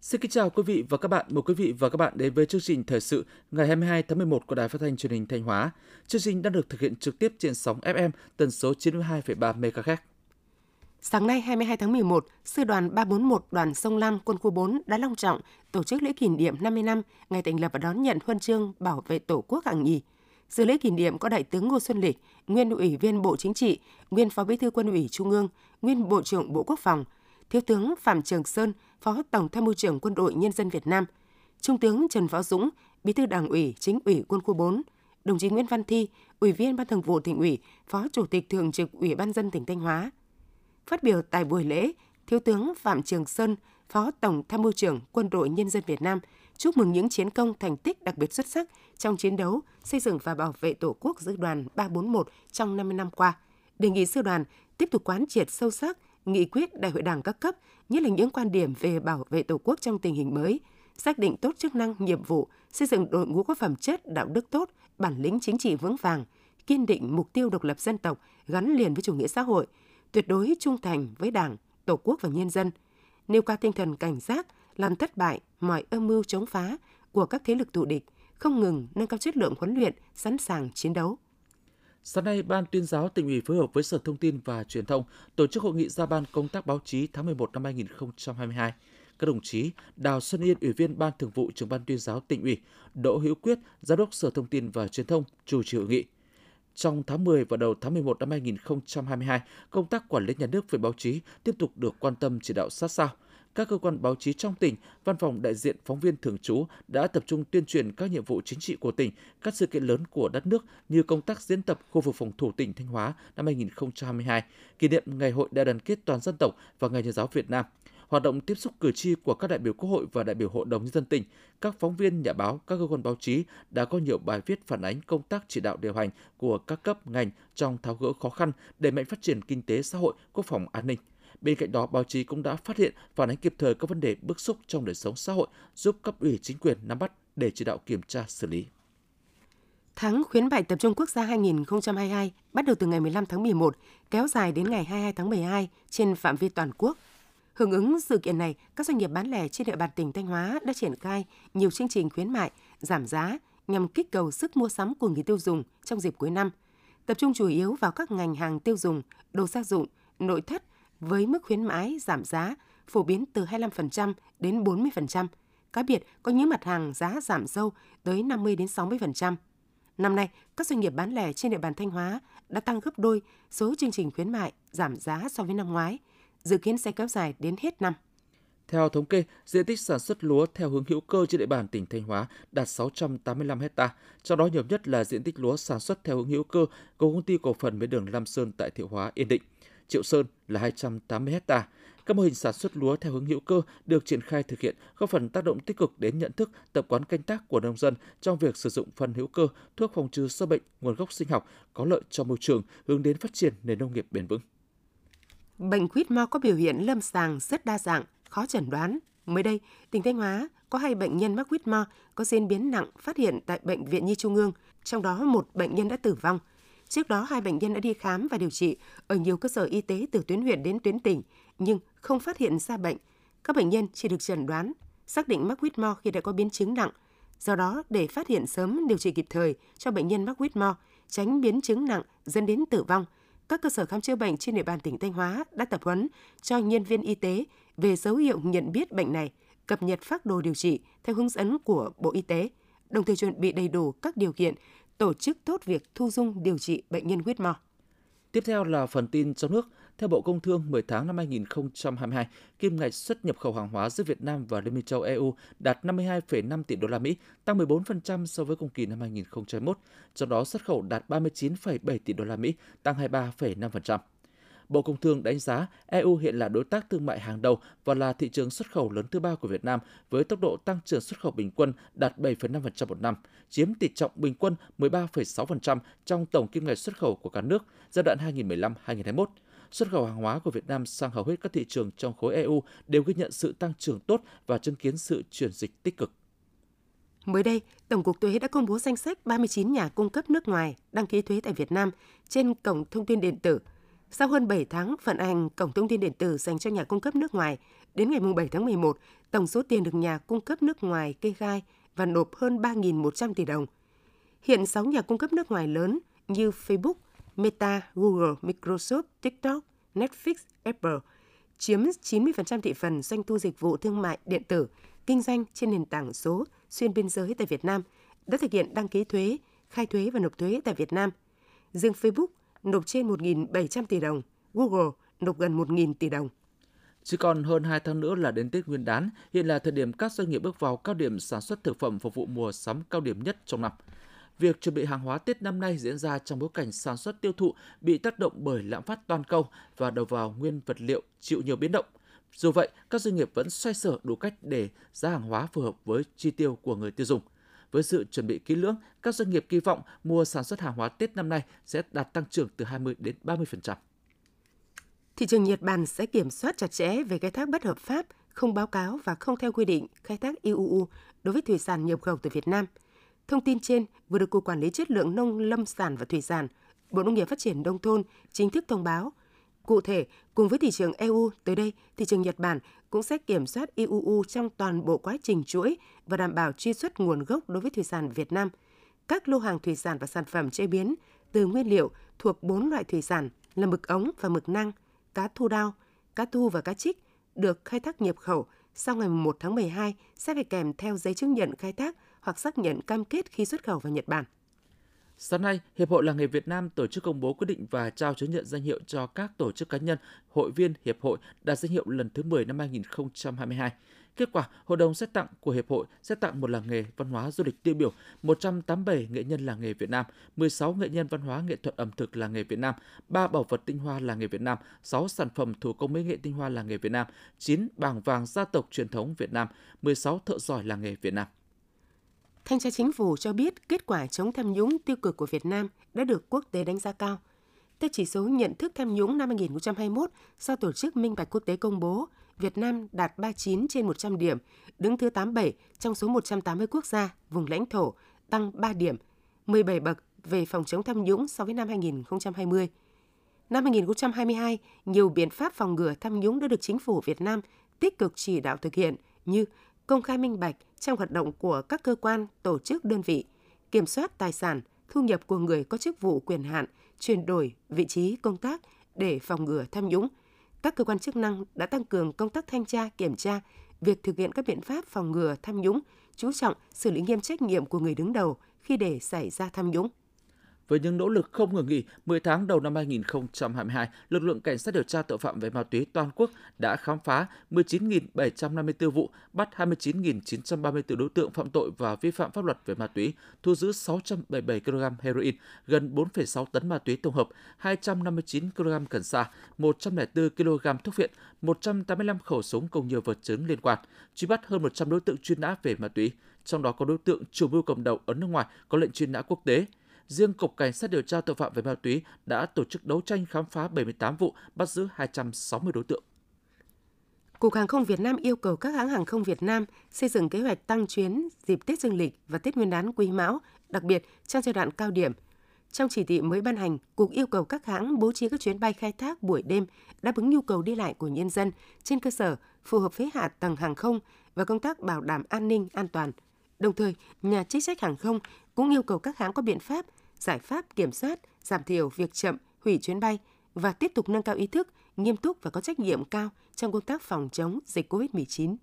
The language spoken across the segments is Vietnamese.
Xin kính chào quý vị và các bạn. Mời quý vị và các bạn đến với chương trình thời sự ngày 22 tháng 11 của Đài Phát thanh Truyền hình Thanh Hóa. Chương trình đang được thực hiện trực tiếp trên sóng FM tần số 92,3 MHz. Sáng nay 22 tháng 11, Sư đoàn 341 đoàn Sông Lam quân khu 4 đã long trọng tổ chức lễ kỷ niệm 50 năm ngày thành lập và đón nhận huân chương bảo vệ Tổ quốc hạng nhì. Dự lễ kỷ niệm có Đại tướng Ngô Xuân Lịch, nguyên Ủy viên Bộ Chính trị, nguyên Phó Bí thư Quân ủy Trung ương, nguyên Bộ trưởng Bộ Quốc phòng, Thiếu tướng Phạm Trường Sơn, Phó Tổng tham mưu trưởng Quân đội Nhân dân Việt Nam, Trung tướng Trần Võ Dũng, Bí thư Đảng ủy, Chính ủy Quân khu 4, đồng chí Nguyễn Văn Thi, Ủy viên Ban Thường vụ tỉnh ủy, Phó Chủ tịch Thường trực Ủy ban dân tỉnh Thanh Hóa. Phát biểu tại buổi lễ, Thiếu tướng Phạm Trường Sơn, Phó Tổng tham mưu trưởng Quân đội Nhân dân Việt Nam chúc mừng những chiến công thành tích đặc biệt xuất sắc trong chiến đấu xây dựng và bảo vệ Tổ quốc Sư đoàn 341 trong 50 năm qua. Đề nghị sư đoàn tiếp tục quán triệt sâu sắc nghị quyết đại hội đảng các cấp, nhất là những quan điểm về bảo vệ Tổ quốc trong tình hình mới, xác định tốt chức năng, nhiệm vụ, xây dựng đội ngũ có phẩm chất, đạo đức tốt, bản lĩnh chính trị vững vàng, kiên định mục tiêu độc lập dân tộc gắn liền với chủ nghĩa xã hội, tuyệt đối trung thành với Đảng, Tổ quốc và nhân dân, nêu cao tinh thần cảnh giác, làm thất bại mọi âm mưu chống phá của các thế lực thù địch, không ngừng nâng cao chất lượng huấn luyện, sẵn sàng chiến đấu. Sáng nay, Ban tuyên giáo tỉnh ủy phối hợp với Sở Thông tin và Truyền thông tổ chức hội nghị ra ban công tác báo chí tháng 11 năm 2022. Các đồng chí Đào Xuân Yên, Ủy viên Ban Thường vụ Trưởng ban tuyên giáo tỉnh ủy, Đỗ Hữu Quyết, Giám đốc Sở Thông tin và Truyền thông chủ trì hội nghị. Trong tháng 10 và đầu tháng 11 năm 2022, công tác quản lý nhà nước về báo chí tiếp tục được quan tâm chỉ đạo sát sao – các cơ quan báo chí trong tỉnh, văn phòng đại diện phóng viên thường trú đã tập trung tuyên truyền các nhiệm vụ chính trị của tỉnh, các sự kiện lớn của đất nước như công tác diễn tập khu vực phòng thủ tỉnh Thanh Hóa năm 2022, kỷ niệm Ngày hội đại đoàn kết toàn dân tộc và Ngày Nhà giáo Việt Nam hoạt động tiếp xúc cử tri của các đại biểu Quốc hội và đại biểu Hội đồng nhân dân tỉnh, các phóng viên, nhà báo, các cơ quan báo chí đã có nhiều bài viết phản ánh công tác chỉ đạo điều hành của các cấp ngành trong tháo gỡ khó khăn, đẩy mạnh phát triển kinh tế xã hội, quốc phòng an ninh. Bên cạnh đó, báo chí cũng đã phát hiện phản ánh kịp thời các vấn đề bức xúc trong đời sống xã hội, giúp cấp ủy chính quyền nắm bắt để chỉ đạo kiểm tra xử lý. Tháng khuyến mại tập trung quốc gia 2022 bắt đầu từ ngày 15 tháng 11, kéo dài đến ngày 22 tháng 12 trên phạm vi toàn quốc. Hưởng ứng sự kiện này, các doanh nghiệp bán lẻ trên địa bàn tỉnh Thanh Hóa đã triển khai nhiều chương trình khuyến mại, giảm giá nhằm kích cầu sức mua sắm của người tiêu dùng trong dịp cuối năm. Tập trung chủ yếu vào các ngành hàng tiêu dùng, đồ gia dụng, nội thất, với mức khuyến mãi giảm giá phổ biến từ 25% đến 40%. Cá biệt có những mặt hàng giá giảm sâu tới 50 đến 60%. Năm nay, các doanh nghiệp bán lẻ trên địa bàn Thanh Hóa đã tăng gấp đôi số chương trình khuyến mại giảm giá so với năm ngoái, dự kiến sẽ kéo dài đến hết năm. Theo thống kê, diện tích sản xuất lúa theo hướng hữu cơ trên địa bàn tỉnh Thanh Hóa đạt 685 ha. trong đó nhiều nhất là diện tích lúa sản xuất theo hướng hữu cơ của công ty cổ phần mía đường Lam Sơn tại Thiệu Hóa, Yên Định. Triệu Sơn là 280 ha. Các mô hình sản xuất lúa theo hướng hữu cơ được triển khai thực hiện góp phần tác động tích cực đến nhận thức, tập quán canh tác của nông dân trong việc sử dụng phân hữu cơ, thuốc phòng trừ sâu bệnh, nguồn gốc sinh học có lợi cho môi trường, hướng đến phát triển nền nông nghiệp bền vững. Bệnh quýt mò có biểu hiện lâm sàng rất đa dạng, khó chẩn đoán. Mới đây, tỉnh Thanh Hóa có hai bệnh nhân mắc quýt mò có diễn biến nặng phát hiện tại bệnh viện Nhi Trung ương, trong đó một bệnh nhân đã tử vong – Trước đó, hai bệnh nhân đã đi khám và điều trị ở nhiều cơ sở y tế từ tuyến huyện đến tuyến tỉnh, nhưng không phát hiện ra bệnh. Các bệnh nhân chỉ được chẩn đoán, xác định mắc quýt mò khi đã có biến chứng nặng. Do đó, để phát hiện sớm điều trị kịp thời cho bệnh nhân mắc quýt mò, tránh biến chứng nặng dẫn đến tử vong, các cơ sở khám chữa bệnh trên địa bàn tỉnh Thanh Hóa đã tập huấn cho nhân viên y tế về dấu hiệu nhận biết bệnh này, cập nhật phác đồ điều trị theo hướng dẫn của Bộ Y tế, đồng thời chuẩn bị đầy đủ các điều kiện tổ chức tốt việc thu dung điều trị bệnh nhân huyết mò. Tiếp theo là phần tin trong nước. Theo Bộ Công Thương, 10 tháng năm 2022, kim ngạch xuất nhập khẩu hàng hóa giữa Việt Nam và Liên minh châu EU đạt 52,5 tỷ đô la Mỹ, tăng 14% so với cùng kỳ năm 2021. Trong đó xuất khẩu đạt 39,7 tỷ đô la Mỹ, tăng 23,5%. Bộ Công Thương đánh giá EU hiện là đối tác thương mại hàng đầu và là thị trường xuất khẩu lớn thứ ba của Việt Nam với tốc độ tăng trưởng xuất khẩu bình quân đạt 7,5% một năm, chiếm tỷ trọng bình quân 13,6% trong tổng kim ngạch xuất khẩu của cả nước giai đoạn 2015-2021 xuất khẩu hàng hóa của Việt Nam sang hầu hết các thị trường trong khối EU đều ghi nhận sự tăng trưởng tốt và chứng kiến sự chuyển dịch tích cực. Mới đây, Tổng cục Thuế đã công bố danh sách 39 nhà cung cấp nước ngoài đăng ký thuế tại Việt Nam trên cổng thông tin điện tử. Sau hơn 7 tháng vận hành cổng thông tin điện tử dành cho nhà cung cấp nước ngoài, đến ngày 7 tháng 11, tổng số tiền được nhà cung cấp nước ngoài kê khai và nộp hơn 3.100 tỷ đồng. Hiện 6 nhà cung cấp nước ngoài lớn như Facebook, Meta, Google, Microsoft, TikTok, Netflix, Apple chiếm 90% thị phần doanh thu dịch vụ thương mại điện tử, kinh doanh trên nền tảng số xuyên biên giới tại Việt Nam đã thực hiện đăng ký thuế, khai thuế và nộp thuế tại Việt Nam. Riêng Facebook nộp trên 1.700 tỷ đồng, Google nộp gần 1.000 tỷ đồng. Chỉ còn hơn 2 tháng nữa là đến Tết Nguyên đán, hiện là thời điểm các doanh nghiệp bước vào cao điểm sản xuất thực phẩm phục vụ mùa sắm cao điểm nhất trong năm. Việc chuẩn bị hàng hóa Tết năm nay diễn ra trong bối cảnh sản xuất tiêu thụ bị tác động bởi lạm phát toàn cầu và đầu vào nguyên vật liệu chịu nhiều biến động. Dù vậy, các doanh nghiệp vẫn xoay sở đủ cách để giá hàng hóa phù hợp với chi tiêu của người tiêu dùng. Với sự chuẩn bị kỹ lưỡng, các doanh nghiệp kỳ vọng mua sản xuất hàng hóa Tết năm nay sẽ đạt tăng trưởng từ 20 đến 30%. Thị trường Nhật Bản sẽ kiểm soát chặt chẽ về khai thác bất hợp pháp, không báo cáo và không theo quy định khai thác IUU đối với thủy sản nhập khẩu từ Việt Nam. Thông tin trên vừa được Cục Quản lý Chất lượng Nông lâm sản và Thủy sản, Bộ Nông nghiệp Phát triển Nông thôn chính thức thông báo. Cụ thể, cùng với thị trường EU, tới đây, thị trường Nhật Bản cũng sẽ kiểm soát IUU trong toàn bộ quá trình chuỗi và đảm bảo truy xuất nguồn gốc đối với thủy sản Việt Nam. Các lô hàng thủy sản và sản phẩm chế biến từ nguyên liệu thuộc 4 loại thủy sản là mực ống và mực năng – cá thu đao, cá thu và cá trích được khai thác nhập khẩu sau ngày 1 tháng 12 sẽ phải kèm theo giấy chứng nhận khai thác hoặc xác nhận cam kết khi xuất khẩu vào Nhật Bản. Sáng nay, Hiệp hội Làng nghề Việt Nam tổ chức công bố quyết định và trao chứng nhận danh hiệu cho các tổ chức cá nhân, hội viên hiệp hội đạt danh hiệu lần thứ 10 năm 2022. Kết quả, Hội đồng xét tặng của Hiệp hội sẽ tặng một làng nghề văn hóa du lịch tiêu biểu, 187 nghệ nhân làng nghề Việt Nam, 16 nghệ nhân văn hóa nghệ thuật ẩm thực làng nghề Việt Nam, 3 bảo vật tinh hoa làng nghề Việt Nam, 6 sản phẩm thủ công mỹ nghệ tinh hoa làng nghề Việt Nam, 9 bảng vàng gia tộc truyền thống Việt Nam, 16 thợ giỏi làng nghề Việt Nam. Thanh tra Chính phủ cho biết kết quả chống tham nhũng tiêu cực của Việt Nam đã được quốc tế đánh giá cao. Theo chỉ số nhận thức tham nhũng năm 2021 do Tổ chức Minh bạch Quốc tế công bố, Việt Nam đạt 39 trên 100 điểm, đứng thứ 87 trong số 180 quốc gia, vùng lãnh thổ, tăng 3 điểm, 17 bậc về phòng chống tham nhũng so với năm 2020. Năm 2022, nhiều biện pháp phòng ngừa tham nhũng đã được chính phủ Việt Nam tích cực chỉ đạo thực hiện như công khai minh bạch trong hoạt động của các cơ quan, tổ chức, đơn vị, kiểm soát tài sản, thu nhập của người có chức vụ quyền hạn, chuyển đổi vị trí công tác để phòng ngừa tham nhũng – các cơ quan chức năng đã tăng cường công tác thanh tra, kiểm tra, việc thực hiện các biện pháp phòng ngừa tham nhũng, chú trọng xử lý nghiêm trách nhiệm của người đứng đầu khi để xảy ra tham nhũng. Với những nỗ lực không ngừng nghỉ, 10 tháng đầu năm 2022, lực lượng cảnh sát điều tra tội phạm về ma túy toàn quốc đã khám phá 19.754 vụ, bắt 29.934 đối tượng phạm tội và vi phạm pháp luật về ma túy, thu giữ 677 kg heroin, gần 4,6 tấn ma túy tổng hợp, 259 kg cần sa, 104 kg thuốc viện, 185 khẩu súng cùng nhiều vật chứng liên quan, truy bắt hơn 100 đối tượng truy nã về ma túy, trong đó có đối tượng chủ mưu cầm đầu ở nước ngoài có lệnh truy nã quốc tế riêng Cục Cảnh sát điều tra tội phạm về ma túy đã tổ chức đấu tranh khám phá 78 vụ, bắt giữ 260 đối tượng. Cục Hàng không Việt Nam yêu cầu các hãng hàng không Việt Nam xây dựng kế hoạch tăng chuyến dịp Tết Dương lịch và Tết Nguyên đán Quý Mão, đặc biệt trong giai đoạn cao điểm. Trong chỉ thị mới ban hành, Cục yêu cầu các hãng bố trí các chuyến bay khai thác buổi đêm đáp ứng nhu cầu đi lại của nhân dân trên cơ sở phù hợp với hạ tầng hàng không và công tác bảo đảm an ninh an toàn. Đồng thời, nhà chức trách hàng không cũng yêu cầu các hãng có biện pháp giải pháp kiểm soát, giảm thiểu việc chậm, hủy chuyến bay và tiếp tục nâng cao ý thức, nghiêm túc và có trách nhiệm cao trong công tác phòng chống dịch COVID-19.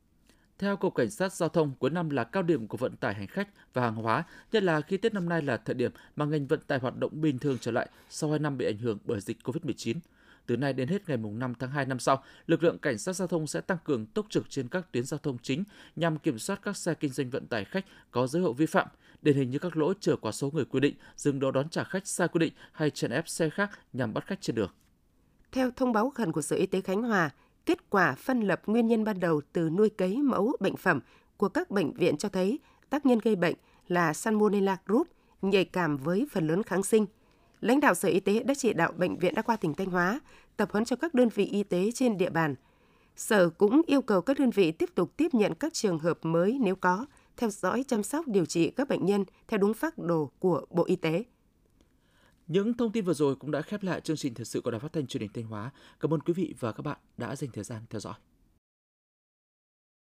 Theo Cục Cảnh sát Giao thông, cuối năm là cao điểm của vận tải hành khách và hàng hóa, nhất là khi Tết năm nay là thời điểm mà ngành vận tải hoạt động bình thường trở lại sau 2 năm bị ảnh hưởng bởi dịch COVID-19. Từ nay đến hết ngày 5 tháng 2 năm sau, lực lượng cảnh sát giao thông sẽ tăng cường tốc trực trên các tuyến giao thông chính nhằm kiểm soát các xe kinh doanh vận tải khách có dấu hiệu vi phạm, điển hình như các lỗi chở quá số người quy định, dừng đỗ đón trả khách sai quy định hay chèn ép xe khác nhằm bắt khách trên đường. Theo thông báo khẩn của Sở Y tế Khánh Hòa, kết quả phân lập nguyên nhân ban đầu từ nuôi cấy mẫu bệnh phẩm của các bệnh viện cho thấy tác nhân gây bệnh là Salmonella group, nhạy cảm với phần lớn kháng sinh. Lãnh đạo Sở Y tế đã chỉ đạo Bệnh viện Đa khoa tỉnh Thanh Hóa tập huấn cho các đơn vị y tế trên địa bàn. Sở cũng yêu cầu các đơn vị tiếp tục tiếp nhận các trường hợp mới nếu có, theo dõi chăm sóc điều trị các bệnh nhân theo đúng phác đồ của Bộ Y tế. Những thông tin vừa rồi cũng đã khép lại chương trình thời sự của Đài Phát thanh Truyền hình Thanh Hóa. Cảm ơn quý vị và các bạn đã dành thời gian theo dõi.